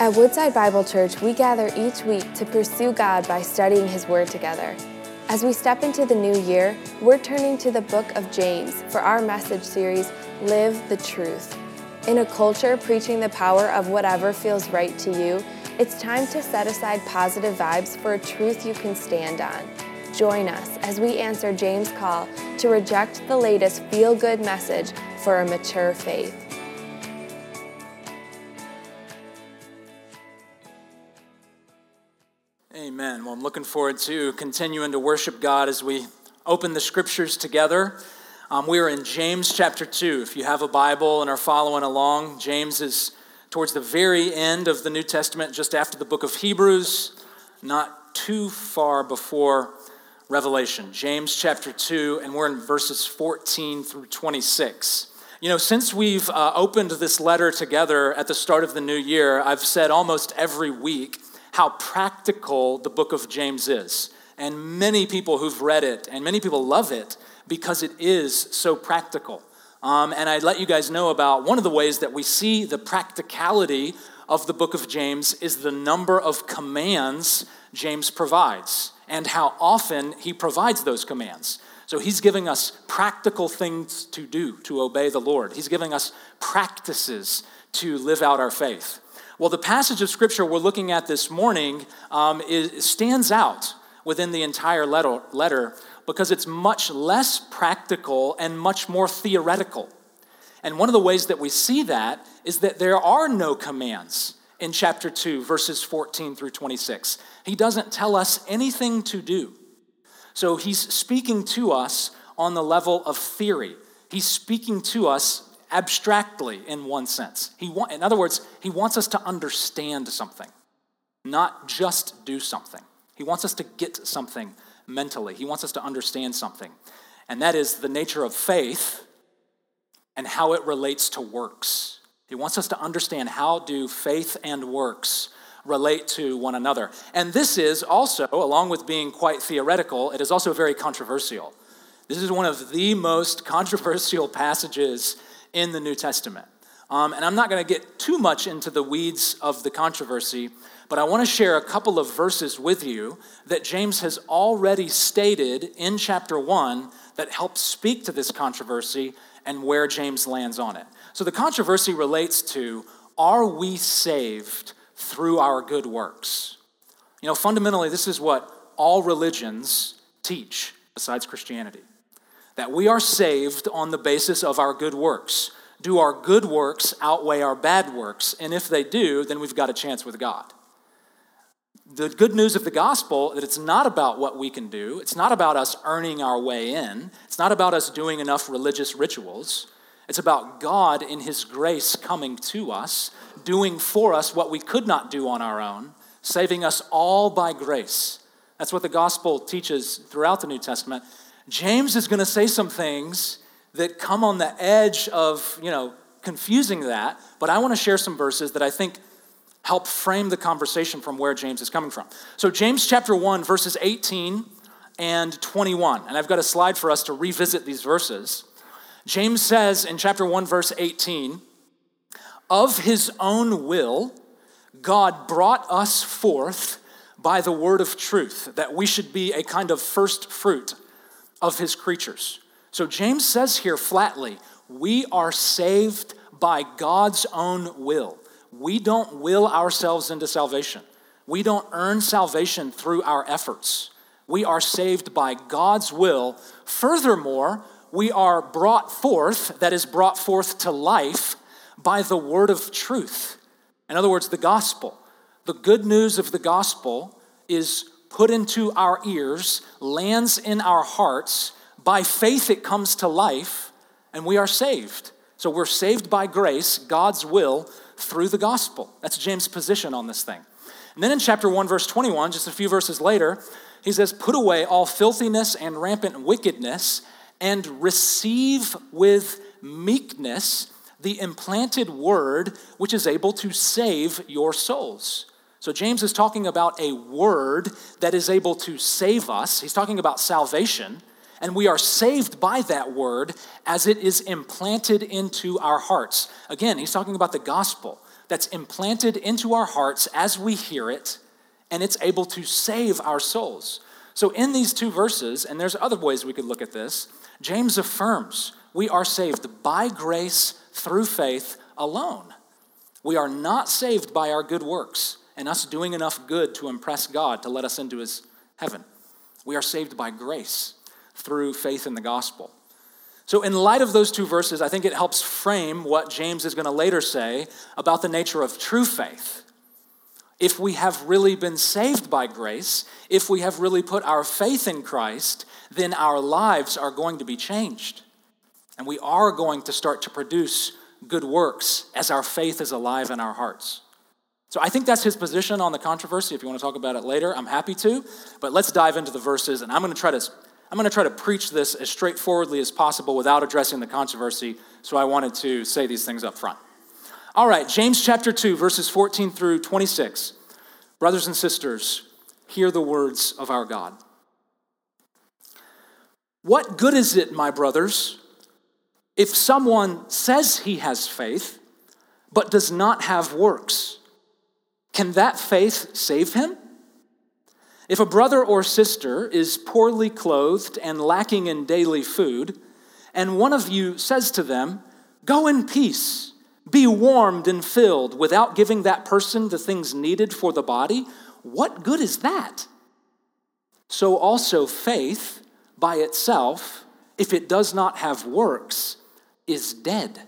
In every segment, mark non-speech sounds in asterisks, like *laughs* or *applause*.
At Woodside Bible Church, we gather each week to pursue God by studying His Word together. As we step into the new year, we're turning to the book of James for our message series, Live the Truth. In a culture preaching the power of whatever feels right to you, it's time to set aside positive vibes for a truth you can stand on. Join us as we answer James' call to reject the latest feel good message for a mature faith. Amen. Well, I'm looking forward to continuing to worship God as we open the scriptures together. Um, we are in James chapter 2. If you have a Bible and are following along, James is towards the very end of the New Testament, just after the book of Hebrews, not too far before Revelation. James chapter 2, and we're in verses 14 through 26. You know, since we've uh, opened this letter together at the start of the new year, I've said almost every week how practical the book of James is. And many people who've read it, and many people love it because it is so practical. Um, and I'd let you guys know about one of the ways that we see the practicality of the book of James is the number of commands James provides and how often he provides those commands. So he's giving us practical things to do to obey the Lord, he's giving us practices to live out our faith. Well, the passage of scripture we're looking at this morning um, is, stands out within the entire letter, letter because it's much less practical and much more theoretical. And one of the ways that we see that is that there are no commands in chapter 2, verses 14 through 26. He doesn't tell us anything to do. So he's speaking to us on the level of theory. He's speaking to us abstractly in one sense. He wa- in other words, he wants us to understand something, not just do something. He wants us to get something mentally. He wants us to understand something. And that is the nature of faith and how it relates to works. He wants us to understand how do faith and works relate to one another. And this is also, along with being quite theoretical, it is also very controversial. This is one of the most *laughs* controversial passages in the New Testament. Um, and I'm not going to get too much into the weeds of the controversy, but I want to share a couple of verses with you that James has already stated in chapter 1 that help speak to this controversy and where James lands on it. So the controversy relates to are we saved through our good works? You know, fundamentally, this is what all religions teach besides Christianity that we are saved on the basis of our good works. Do our good works outweigh our bad works? And if they do, then we've got a chance with God. The good news of the gospel that it's not about what we can do. It's not about us earning our way in. It's not about us doing enough religious rituals. It's about God in his grace coming to us, doing for us what we could not do on our own, saving us all by grace. That's what the gospel teaches throughout the New Testament. James is going to say some things that come on the edge of, you know, confusing that, but I want to share some verses that I think help frame the conversation from where James is coming from. So, James chapter 1, verses 18 and 21, and I've got a slide for us to revisit these verses. James says in chapter 1, verse 18, of his own will, God brought us forth by the word of truth, that we should be a kind of first fruit of his creatures. So James says here flatly, we are saved by God's own will. We don't will ourselves into salvation. We don't earn salvation through our efforts. We are saved by God's will. Furthermore, we are brought forth, that is, brought forth to life by the word of truth. In other words, the gospel. The good news of the gospel is put into our ears, lands in our hearts. By faith, it comes to life, and we are saved. So we're saved by grace, God's will, through the gospel. That's James' position on this thing. And then in chapter 1, verse 21, just a few verses later, he says, Put away all filthiness and rampant wickedness, and receive with meekness the implanted word which is able to save your souls. So, James is talking about a word that is able to save us. He's talking about salvation, and we are saved by that word as it is implanted into our hearts. Again, he's talking about the gospel. that's implanted into our hearts as we hear it, and it's able to save our souls. So, in these two verses, and there's other ways we could look at this, James affirms we are saved by grace through faith alone. We are not saved by our good works and us doing enough good to impress God to let us into his heaven. We are saved by grace through faith in the gospel. So, in light of those two verses, I think it helps frame what James is going to later say about the nature of true faith. If we have really been saved by grace, if we have really put our faith in Christ, then our lives are going to be changed. And we are going to start to produce good works as our faith is alive in our hearts. So I think that's his position on the controversy. If you want to talk about it later, I'm happy to. But let's dive into the verses, and I'm going to try to I'm going to try to preach this as straightforwardly as possible without addressing the controversy, so I wanted to say these things up front. All right, James chapter 2, verses 14 through 26. Brothers and sisters, hear the words of our God. What good is it, my brothers, if someone says he has faith, but does not have works? Can that faith save him? If a brother or sister is poorly clothed and lacking in daily food, and one of you says to them, Go in peace, be warmed and filled, without giving that person the things needed for the body, what good is that? So also faith by itself, if it does not have works, is dead.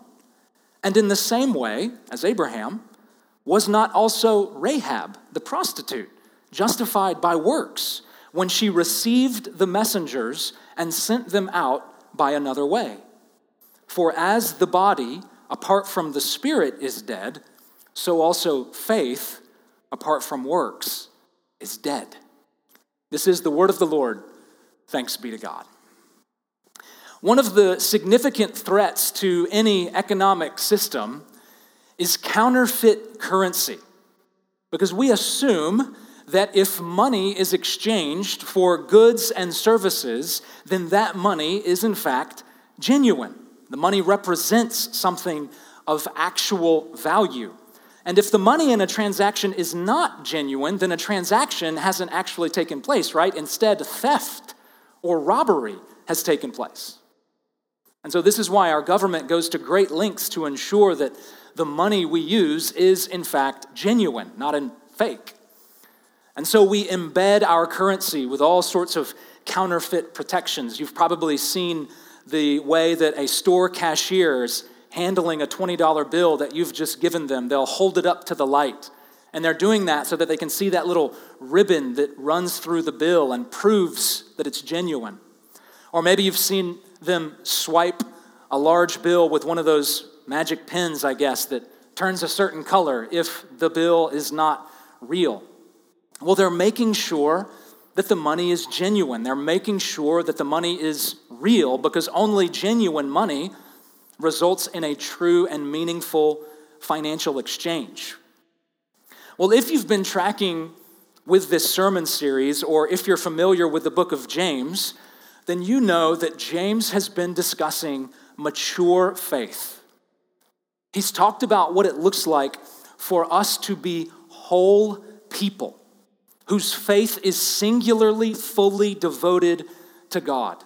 And in the same way as Abraham, was not also Rahab, the prostitute, justified by works when she received the messengers and sent them out by another way? For as the body, apart from the spirit, is dead, so also faith, apart from works, is dead. This is the word of the Lord. Thanks be to God. One of the significant threats to any economic system is counterfeit currency. Because we assume that if money is exchanged for goods and services, then that money is in fact genuine. The money represents something of actual value. And if the money in a transaction is not genuine, then a transaction hasn't actually taken place, right? Instead, theft or robbery has taken place. And so, this is why our government goes to great lengths to ensure that the money we use is, in fact, genuine, not in fake. And so, we embed our currency with all sorts of counterfeit protections. You've probably seen the way that a store cashier is handling a $20 bill that you've just given them. They'll hold it up to the light. And they're doing that so that they can see that little ribbon that runs through the bill and proves that it's genuine. Or maybe you've seen them swipe a large bill with one of those magic pens, I guess, that turns a certain color if the bill is not real. Well, they're making sure that the money is genuine. They're making sure that the money is real because only genuine money results in a true and meaningful financial exchange. Well, if you've been tracking with this sermon series, or if you're familiar with the book of James, then you know that James has been discussing mature faith. He's talked about what it looks like for us to be whole people whose faith is singularly, fully devoted to God.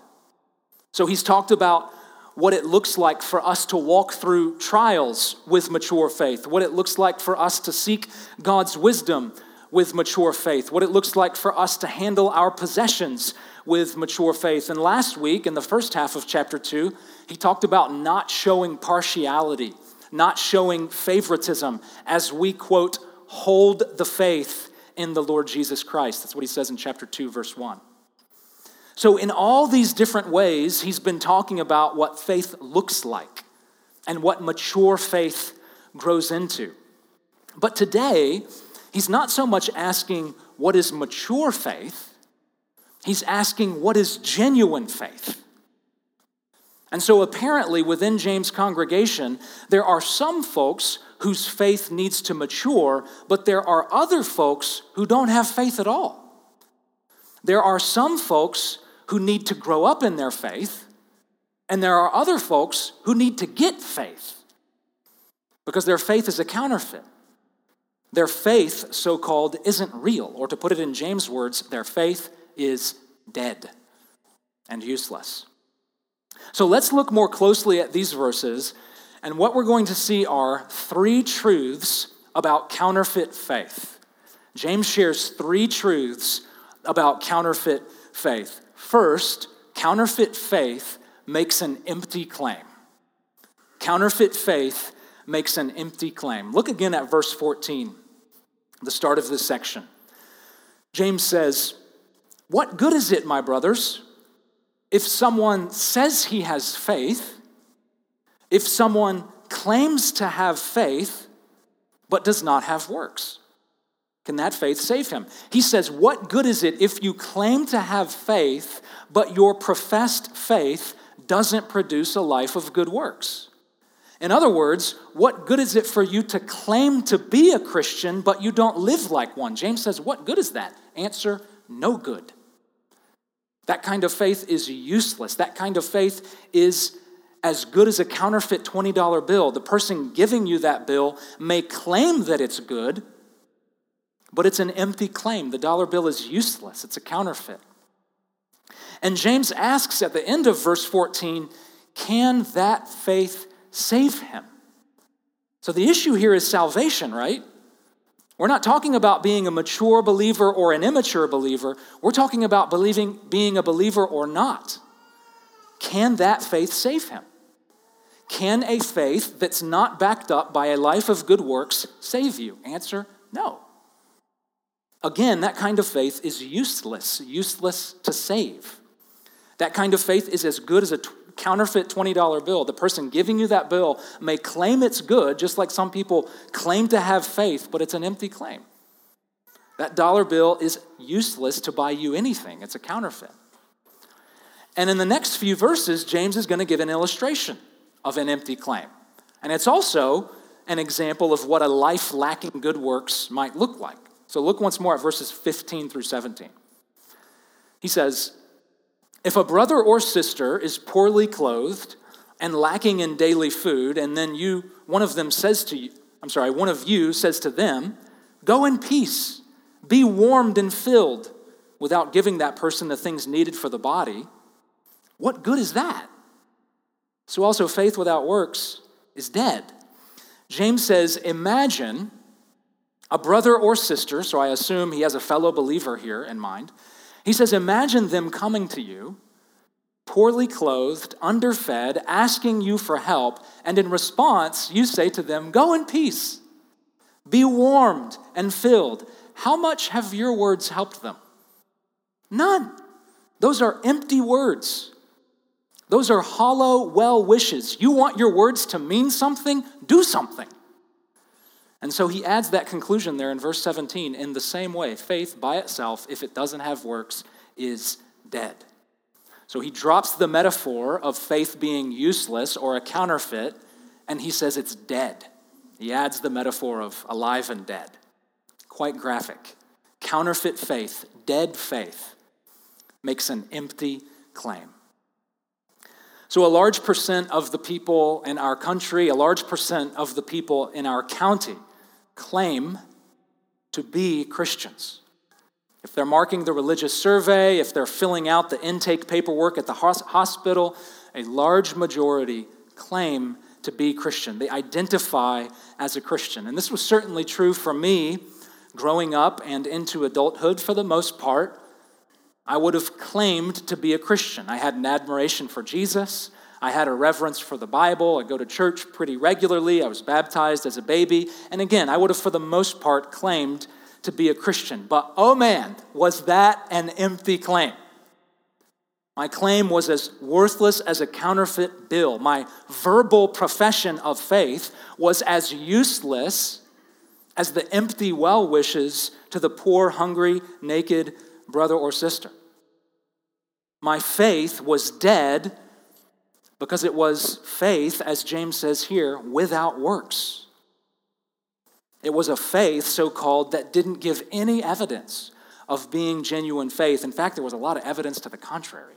So he's talked about what it looks like for us to walk through trials with mature faith, what it looks like for us to seek God's wisdom with mature faith, what it looks like for us to handle our possessions with mature faith. And last week, in the first half of chapter 2, he talked about not showing partiality, not showing favoritism as we, quote, hold the faith in the Lord Jesus Christ. That's what he says in chapter 2, verse 1. So, in all these different ways, he's been talking about what faith looks like and what mature faith grows into. But today, he's not so much asking what is mature faith, he's asking what is genuine faith. And so, apparently, within James' congregation, there are some folks whose faith needs to mature, but there are other folks who don't have faith at all. There are some folks who need to grow up in their faith, and there are other folks who need to get faith because their faith is a counterfeit. Their faith, so called, isn't real, or to put it in James' words, their faith is dead and useless. So let's look more closely at these verses, and what we're going to see are three truths about counterfeit faith. James shares three truths about counterfeit faith. First, counterfeit faith makes an empty claim. Counterfeit faith makes an empty claim. Look again at verse 14, the start of this section. James says, What good is it, my brothers, if someone says he has faith, if someone claims to have faith, but does not have works? Can that faith save him? He says, What good is it if you claim to have faith, but your professed faith doesn't produce a life of good works? In other words, what good is it for you to claim to be a Christian, but you don't live like one? James says, What good is that? Answer no good. That kind of faith is useless. That kind of faith is as good as a counterfeit $20 bill. The person giving you that bill may claim that it's good, but it's an empty claim. The dollar bill is useless, it's a counterfeit. And James asks at the end of verse 14, can that faith save him? So the issue here is salvation, right? We're not talking about being a mature believer or an immature believer. We're talking about believing being a believer or not. Can that faith save him? Can a faith that's not backed up by a life of good works save you? Answer no. Again, that kind of faith is useless, useless to save. That kind of faith is as good as a counterfeit $20 bill. The person giving you that bill may claim it's good, just like some people claim to have faith, but it's an empty claim. That dollar bill is useless to buy you anything, it's a counterfeit. And in the next few verses, James is going to give an illustration of an empty claim. And it's also an example of what a life lacking good works might look like. So look once more at verses 15 through 17. He says, If a brother or sister is poorly clothed and lacking in daily food, and then you, one of them says to you, I'm sorry, one of you says to them, Go in peace, be warmed and filled, without giving that person the things needed for the body, what good is that? So also, faith without works is dead. James says, Imagine a brother or sister, so I assume he has a fellow believer here in mind. He says, Imagine them coming to you, poorly clothed, underfed, asking you for help, and in response, you say to them, Go in peace, be warmed and filled. How much have your words helped them? None. Those are empty words. Those are hollow well wishes. You want your words to mean something? Do something. And so he adds that conclusion there in verse 17 in the same way faith by itself, if it doesn't have works, is dead. So he drops the metaphor of faith being useless or a counterfeit, and he says it's dead. He adds the metaphor of alive and dead. Quite graphic. Counterfeit faith, dead faith, makes an empty claim. So, a large percent of the people in our country, a large percent of the people in our county claim to be Christians. If they're marking the religious survey, if they're filling out the intake paperwork at the hospital, a large majority claim to be Christian. They identify as a Christian. And this was certainly true for me growing up and into adulthood for the most part. I would have claimed to be a Christian. I had an admiration for Jesus. I had a reverence for the Bible. I go to church pretty regularly. I was baptized as a baby. And again, I would have, for the most part, claimed to be a Christian. But oh man, was that an empty claim? My claim was as worthless as a counterfeit bill. My verbal profession of faith was as useless as the empty well wishes to the poor, hungry, naked brother or sister. My faith was dead because it was faith, as James says here, without works. It was a faith, so called, that didn't give any evidence of being genuine faith. In fact, there was a lot of evidence to the contrary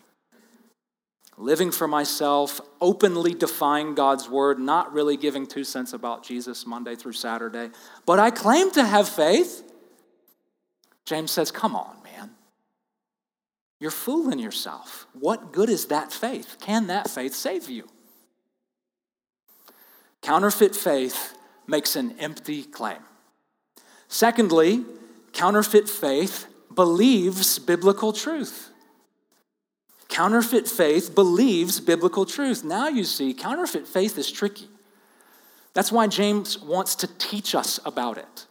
living for myself, openly defying God's word, not really giving two cents about Jesus Monday through Saturday, but I claim to have faith. James says, Come on. You're fooling yourself. What good is that faith? Can that faith save you? Counterfeit faith makes an empty claim. Secondly, counterfeit faith believes biblical truth. Counterfeit faith believes biblical truth. Now you see, counterfeit faith is tricky. That's why James wants to teach us about it.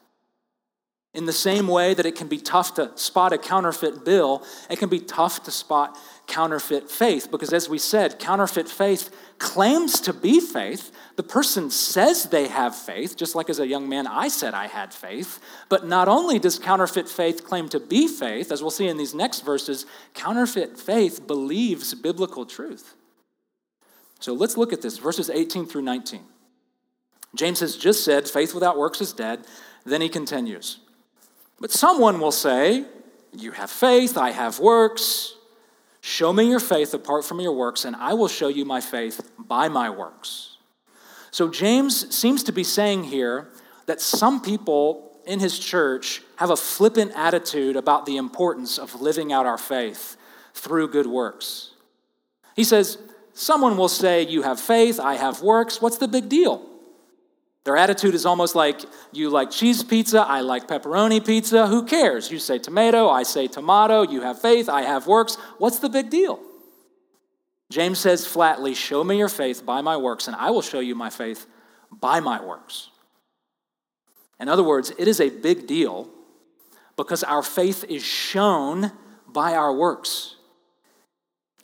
In the same way that it can be tough to spot a counterfeit bill, it can be tough to spot counterfeit faith because, as we said, counterfeit faith claims to be faith. The person says they have faith, just like as a young man, I said I had faith. But not only does counterfeit faith claim to be faith, as we'll see in these next verses, counterfeit faith believes biblical truth. So let's look at this verses 18 through 19. James has just said, faith without works is dead. Then he continues. But someone will say, You have faith, I have works. Show me your faith apart from your works, and I will show you my faith by my works. So, James seems to be saying here that some people in his church have a flippant attitude about the importance of living out our faith through good works. He says, Someone will say, You have faith, I have works. What's the big deal? Their attitude is almost like you like cheese pizza, I like pepperoni pizza. Who cares? You say tomato, I say tomato. You have faith, I have works. What's the big deal? James says flatly, Show me your faith by my works, and I will show you my faith by my works. In other words, it is a big deal because our faith is shown by our works.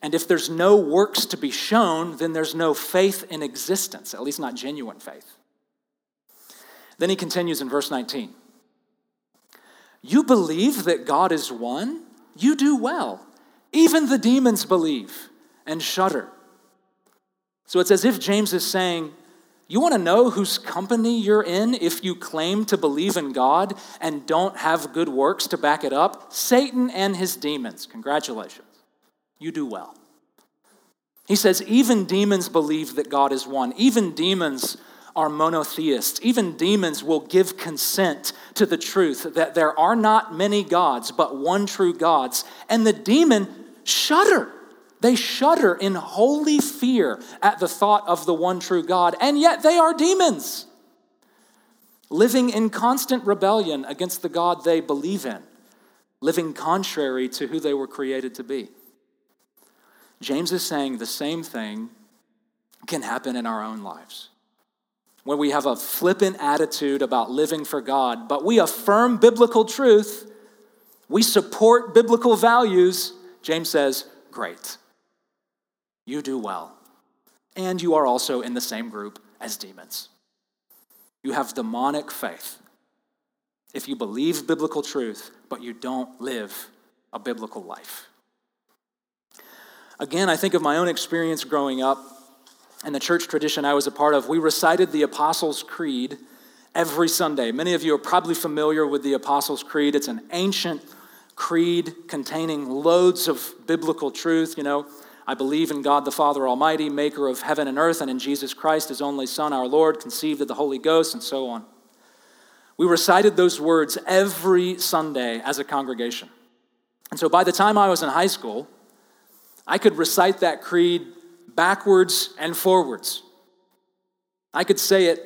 And if there's no works to be shown, then there's no faith in existence, at least not genuine faith. Then he continues in verse 19 You believe that God is one? You do well. Even the demons believe and shudder. So it's as if James is saying, You want to know whose company you're in if you claim to believe in God and don't have good works to back it up? Satan and his demons. Congratulations. You do well. He says, Even demons believe that God is one. Even demons are monotheists. Even demons will give consent to the truth that there are not many gods, but one true God. And the demon shudder. They shudder in holy fear at the thought of the one true God, and yet they are demons, living in constant rebellion against the God they believe in, living contrary to who they were created to be. James is saying the same thing can happen in our own lives when we have a flippant attitude about living for God, but we affirm biblical truth, we support biblical values, James says, great. You do well. And you are also in the same group as demons. You have demonic faith. If you believe biblical truth, but you don't live a biblical life. Again, I think of my own experience growing up in the church tradition I was a part of, we recited the Apostles' Creed every Sunday. Many of you are probably familiar with the Apostles' Creed. It's an ancient creed containing loads of biblical truth. You know, I believe in God the Father Almighty, maker of heaven and earth, and in Jesus Christ, his only Son, our Lord, conceived of the Holy Ghost, and so on. We recited those words every Sunday as a congregation. And so by the time I was in high school, I could recite that creed backwards and forwards. I could say it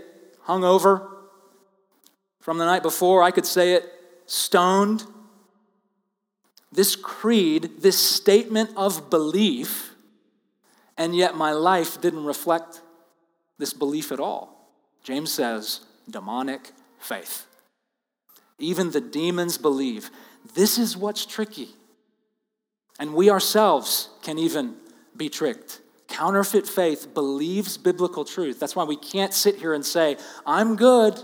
hungover from the night before, I could say it stoned. This creed, this statement of belief, and yet my life didn't reflect this belief at all. James says, demonic faith. Even the demons believe. This is what's tricky. And we ourselves can even be tricked. Counterfeit faith believes biblical truth. That's why we can't sit here and say, I'm good.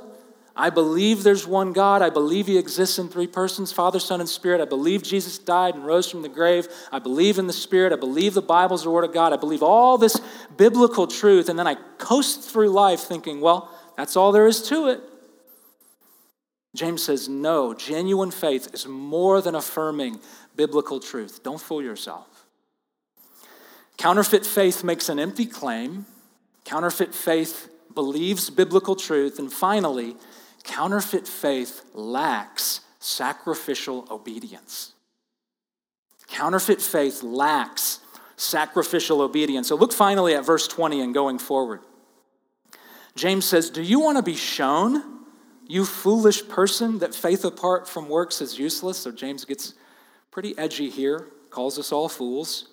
I believe there's one God. I believe He exists in three persons Father, Son, and Spirit. I believe Jesus died and rose from the grave. I believe in the Spirit. I believe the Bible's the Word of God. I believe all this biblical truth. And then I coast through life thinking, well, that's all there is to it. James says, no, genuine faith is more than affirming biblical truth. Don't fool yourself. Counterfeit faith makes an empty claim. Counterfeit faith believes biblical truth. And finally, counterfeit faith lacks sacrificial obedience. Counterfeit faith lacks sacrificial obedience. So look finally at verse 20 and going forward. James says, Do you want to be shown, you foolish person, that faith apart from works is useless? So James gets pretty edgy here, calls us all fools.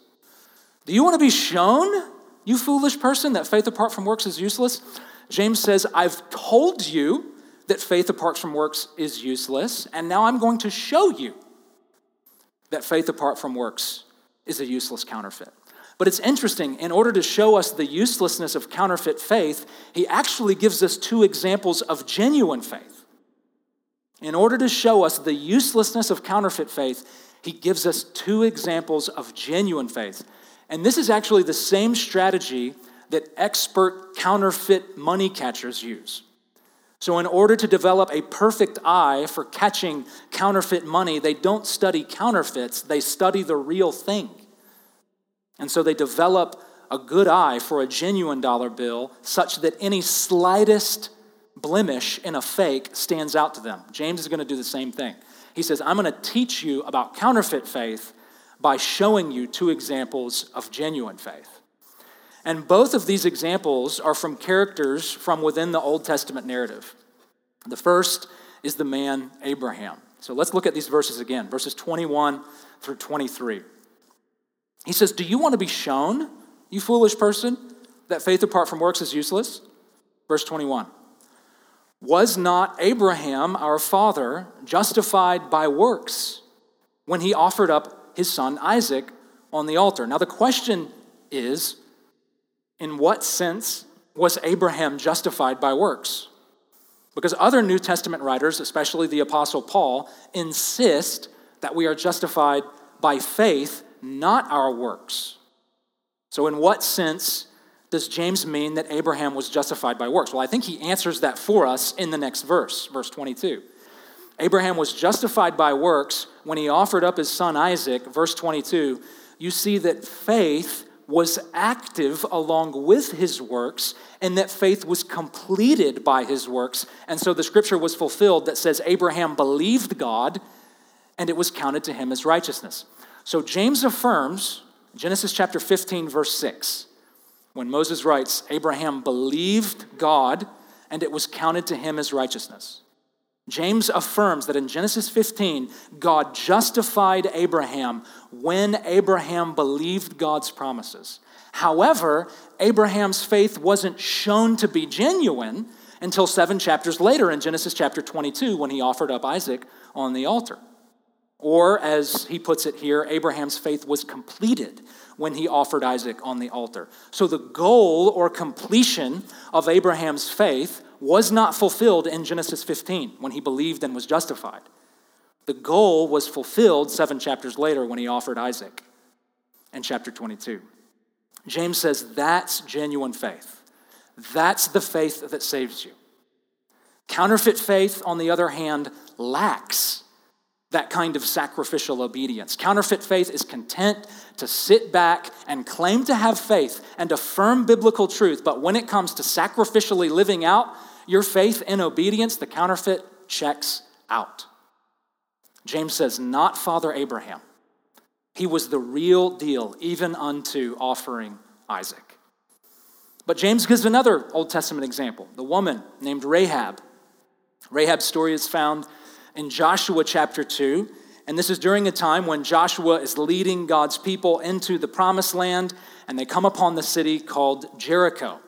Do you want to be shown, you foolish person, that faith apart from works is useless? James says, I've told you that faith apart from works is useless, and now I'm going to show you that faith apart from works is a useless counterfeit. But it's interesting, in order to show us the uselessness of counterfeit faith, he actually gives us two examples of genuine faith. In order to show us the uselessness of counterfeit faith, he gives us two examples of genuine faith. And this is actually the same strategy that expert counterfeit money catchers use. So, in order to develop a perfect eye for catching counterfeit money, they don't study counterfeits, they study the real thing. And so they develop a good eye for a genuine dollar bill such that any slightest blemish in a fake stands out to them. James is going to do the same thing. He says, I'm going to teach you about counterfeit faith by showing you two examples of genuine faith. And both of these examples are from characters from within the Old Testament narrative. The first is the man Abraham. So let's look at these verses again, verses 21 through 23. He says, Do you want to be shown, you foolish person, that faith apart from works is useless? Verse 21. Was not Abraham, our father, justified by works when he offered up his son Isaac on the altar? Now, the question is in what sense was Abraham justified by works? Because other New Testament writers, especially the Apostle Paul, insist that we are justified by faith not our works. So, in what sense does James mean that Abraham was justified by works? Well, I think he answers that for us in the next verse, verse 22. Abraham was justified by works when he offered up his son Isaac, verse 22. You see that faith was active along with his works, and that faith was completed by his works. And so the scripture was fulfilled that says Abraham believed God, and it was counted to him as righteousness. So James affirms, Genesis chapter 15, verse 6, when Moses writes, Abraham believed God and it was counted to him as righteousness. James affirms that in Genesis 15, God justified Abraham when Abraham believed God's promises. However, Abraham's faith wasn't shown to be genuine until seven chapters later in Genesis chapter 22 when he offered up Isaac on the altar. Or, as he puts it here, Abraham's faith was completed when he offered Isaac on the altar. So the goal or completion of Abraham's faith was not fulfilled in Genesis 15 when he believed and was justified. The goal was fulfilled seven chapters later when he offered Isaac in chapter 22. James says that's genuine faith. That's the faith that saves you. Counterfeit faith, on the other hand, lacks that kind of sacrificial obedience. Counterfeit faith is content to sit back and claim to have faith and affirm biblical truth, but when it comes to sacrificially living out your faith in obedience, the counterfeit checks out. James says, Not Father Abraham. He was the real deal, even unto offering Isaac. But James gives another Old Testament example the woman named Rahab. Rahab's story is found in Joshua chapter 2. And this is during a time when Joshua is leading God's people into the promised land, and they come upon the city called Jericho.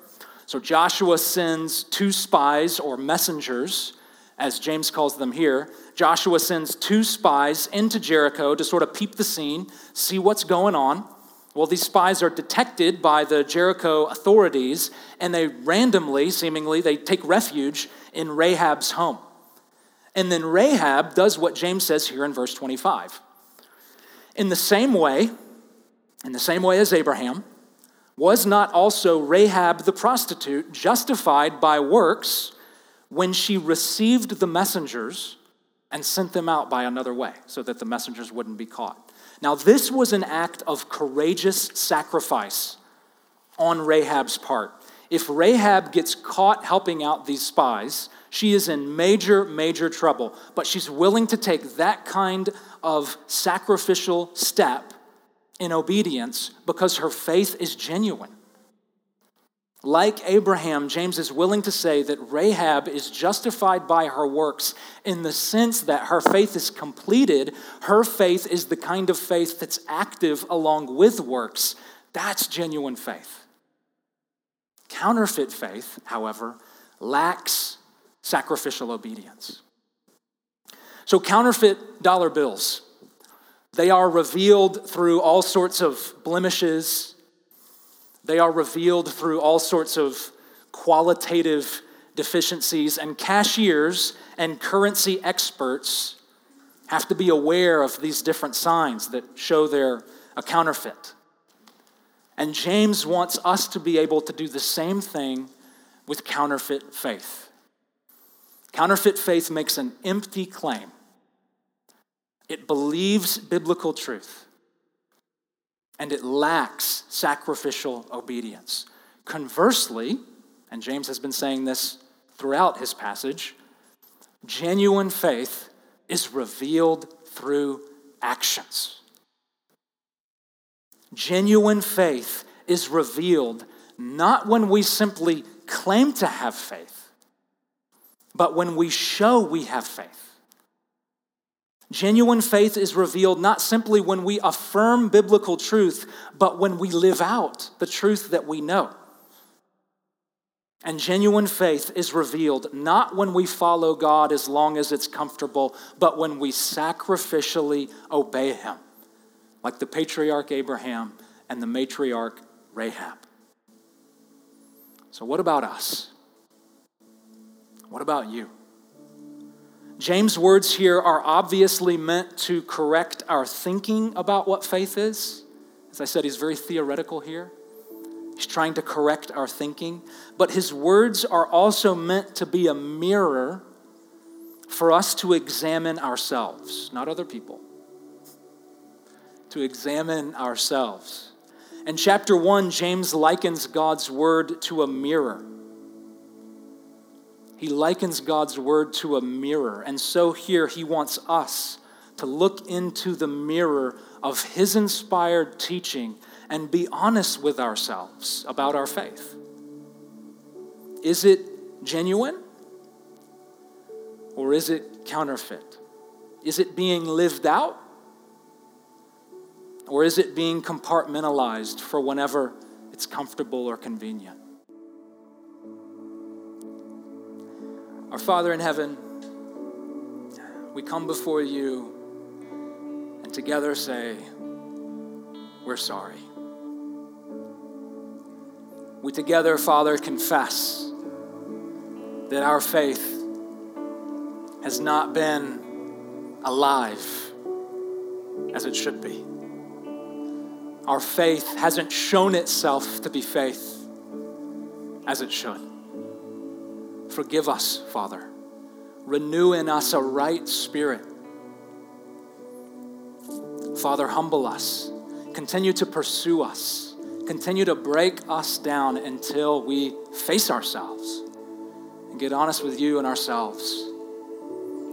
So Joshua sends two spies or messengers, as James calls them here. Joshua sends two spies into Jericho to sort of peep the scene, see what's going on. Well, these spies are detected by the Jericho authorities, and they randomly, seemingly, they take refuge in Rahab's home. And then Rahab does what James says here in verse 25. In the same way, in the same way as Abraham, was not also Rahab the prostitute justified by works when she received the messengers and sent them out by another way so that the messengers wouldn't be caught? Now, this was an act of courageous sacrifice on Rahab's part. If Rahab gets caught helping out these spies, she is in major, major trouble. But she's willing to take that kind of sacrificial step in obedience because her faith is genuine. Like Abraham, James is willing to say that Rahab is justified by her works in the sense that her faith is completed. Her faith is the kind of faith that's active along with works. That's genuine faith. Counterfeit faith, however, lacks sacrificial obedience. So, counterfeit dollar bills, they are revealed through all sorts of blemishes they are revealed through all sorts of qualitative deficiencies, and cashiers and currency experts have to be aware of these different signs that show they're a counterfeit. And James wants us to be able to do the same thing with counterfeit faith. Counterfeit faith makes an empty claim. It believes biblical truth, and it lacks sacrificial obedience. Conversely, and James has been saying this throughout his passage, genuine faith is revealed through actions. Genuine faith is revealed not when we simply claim to have faith, but when we show we have faith. Genuine faith is revealed not simply when we affirm biblical truth, but when we live out the truth that we know. And genuine faith is revealed not when we follow God as long as it's comfortable, but when we sacrificially obey Him, like the patriarch Abraham and the matriarch Rahab. So, what about us? What about you? James' words here are obviously meant to correct our thinking about what faith is. As I said, he's very theoretical here. He's trying to correct our thinking. But his words are also meant to be a mirror for us to examine ourselves, not other people. To examine ourselves. In chapter 1, James likens God's word to a mirror. He likens God's word to a mirror. And so here he wants us to look into the mirror of his inspired teaching and be honest with ourselves about our faith. Is it genuine? Or is it counterfeit? Is it being lived out? Or is it being compartmentalized for whenever it's comfortable or convenient? Our Father in heaven, we come before you and together say, We're sorry. We together, Father, confess that our faith has not been alive as it should be. Our faith hasn't shown itself to be faith as it should. Forgive us, Father. Renew in us a right spirit. Father, humble us. Continue to pursue us. Continue to break us down until we face ourselves and get honest with you and ourselves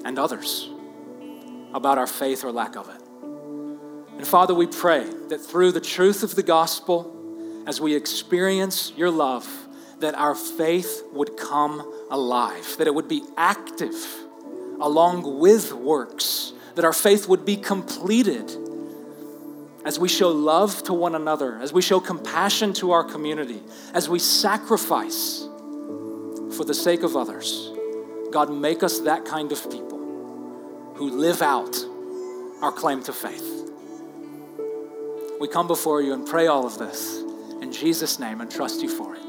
and others about our faith or lack of it. And Father, we pray that through the truth of the gospel, as we experience your love, that our faith would come alive, that it would be active along with works, that our faith would be completed as we show love to one another, as we show compassion to our community, as we sacrifice for the sake of others. God, make us that kind of people who live out our claim to faith. We come before you and pray all of this in Jesus' name and trust you for it.